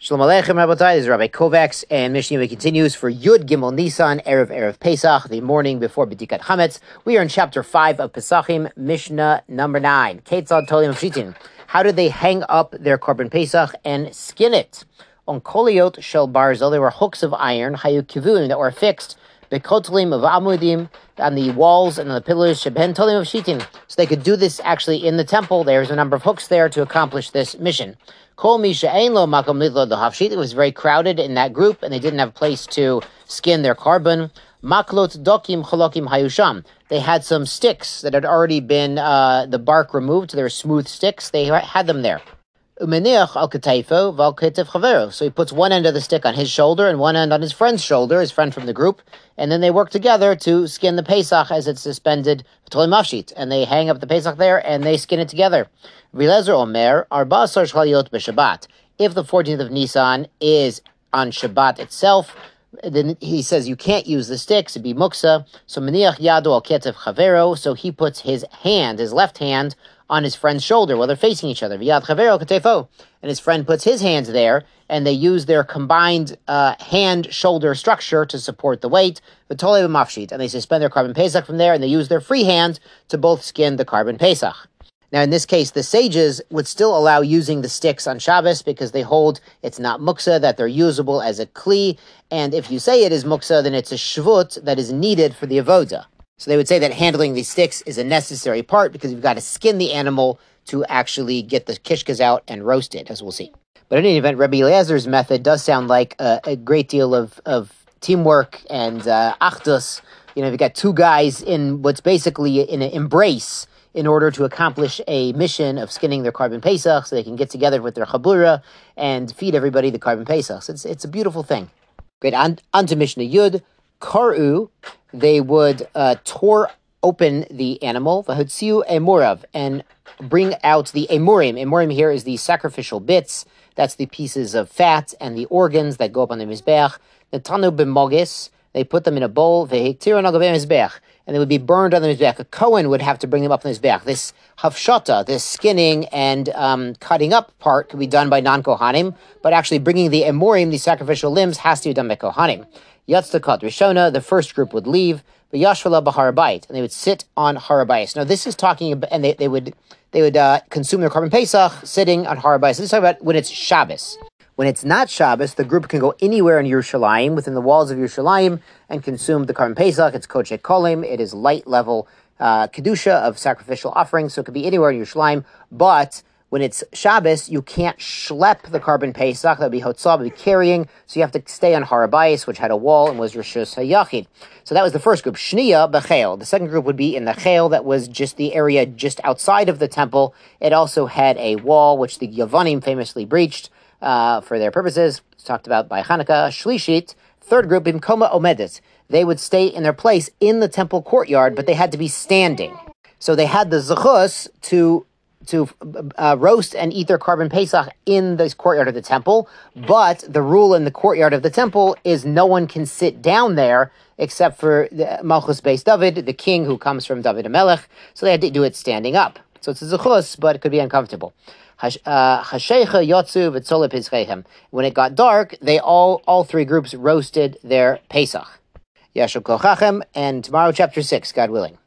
Shalom Aleichem, Rabbatai. This is Rabbi Kovacs, and Mishnah continues for Yud Gimel Nisan, Erev Erev Pesach, the morning before B'dikat Chametz. We are in chapter 5 of Pesachim, Mishnah number 9. Ketzad Tolim Shitin. How did they hang up their korban Pesach and skin it? On Koliot Shel Barzel, there were hooks of iron, Hayu Kivun, that were fixed bekotlim of amudim on the walls and on the pillars sheben tolim of shitin. So they could do this actually in the temple. There's a number of hooks there to accomplish this mission. Kol misha lo makom lidlo the hafshit. It was very crowded in that group, and they didn't have a place to skin their korban. Maklot dokim chalokim hayusham. They had some sticks that had already been uh, the bark removed. So they were smooth sticks. They had them there. So he puts one end of the stick on his shoulder and one end on his friend's shoulder, his friend from the group, and then they work together to skin the Pesach as it's suspended and they hang up the Pesach there and they skin it together. If the 14th of Nisan is on Shabbat itself, then he says you can't use the sticks, it'd be muksa. So. So he puts his hand, his left hand, on his friend's shoulder while they're facing each other. And his friend puts his hands there, and they use their combined uh, hand-shoulder structure to support the weight. And they suspend their korban pesach from there, and they use their free hand to both skin the korban pesach. Now, in this case, the sages would still allow using the sticks on Shabbos because they hold it's not muksa, that they're usable as a kli. And if you say it is muksa, then it's a shvut that is needed for the avoda. So they would say that handling these sticks is a necessary part because you've got to skin the animal to actually get the kishkas out and roast it, as we'll see. But in any event, Rabbi Eliezer's method does sound like a, a great deal of, of teamwork and uh, achdus. You know, you've got two guys in what's basically in an embrace in order to accomplish a mission of skinning their korban pesach so they can get together with their chabura and feed everybody the korban pesach. It's, it's a beautiful thing. Great. On, on to Mishnah Yud. Karu, they would uh, tore open the animal, vahutziu emurav, and bring out the emurim. Emurim here is the sacrificial bits. That's the pieces of fat and the organs that go up on the mizbeach. The tanu b'mogis, they put them in a bowl, vehiktiru mizbeach, and they would be burned on the mizbeach. A Kohen would have to bring them up on the mizbeach. This hafshata, this skinning and um, cutting up part could be done by non-kohanim, but actually bringing the emurim, the sacrificial limbs, has to be done by kohanim. Yatztakat Rishona, the first group would leave, but Yashvala Baharabait, and they would sit on Har HaBayis. Now this is talking about, and they, they would they would uh, consume their korban Pesach sitting on Har HaBayis. So this is talking about when it's Shabbos. When it's not Shabbos, the group can go anywhere in Yerushalayim, within the walls of Yerushalayim, and consume the korban Pesach. It's Koche Kolim. It is light level uh, Kedusha of sacrificial offerings, so it could be anywhere in Yerushalayim, but when it's Shabbos, you can't schlep the korban Pesach. That would be Hotzah, would be carrying. So you have to stay on Har HaBayis, which had a wall and was Rishus HaYachid. So that was the first group. Shnia Bechel. The second group would be in the Chel, that was just the area just outside of the temple. It also had a wall, which the Yavanim famously breached uh, for their purposes. It's talked about by Hanukkah. Shlishit. Third group, Imkoma Omedet. They would stay in their place in the temple courtyard, but they had to be standing. So they had the zechus to to uh, roast and eat their korban pesach in the courtyard of the temple. But the rule in the courtyard of the temple is no one can sit down there except for the Malchus Beis David, the king who comes from David Melech. So they had to do it standing up. So it's a zechus, but it could be uncomfortable. Uh, when it got dark, they all all three groups roasted their Pesach. Yashub Kochachem, and tomorrow chapter six, God willing.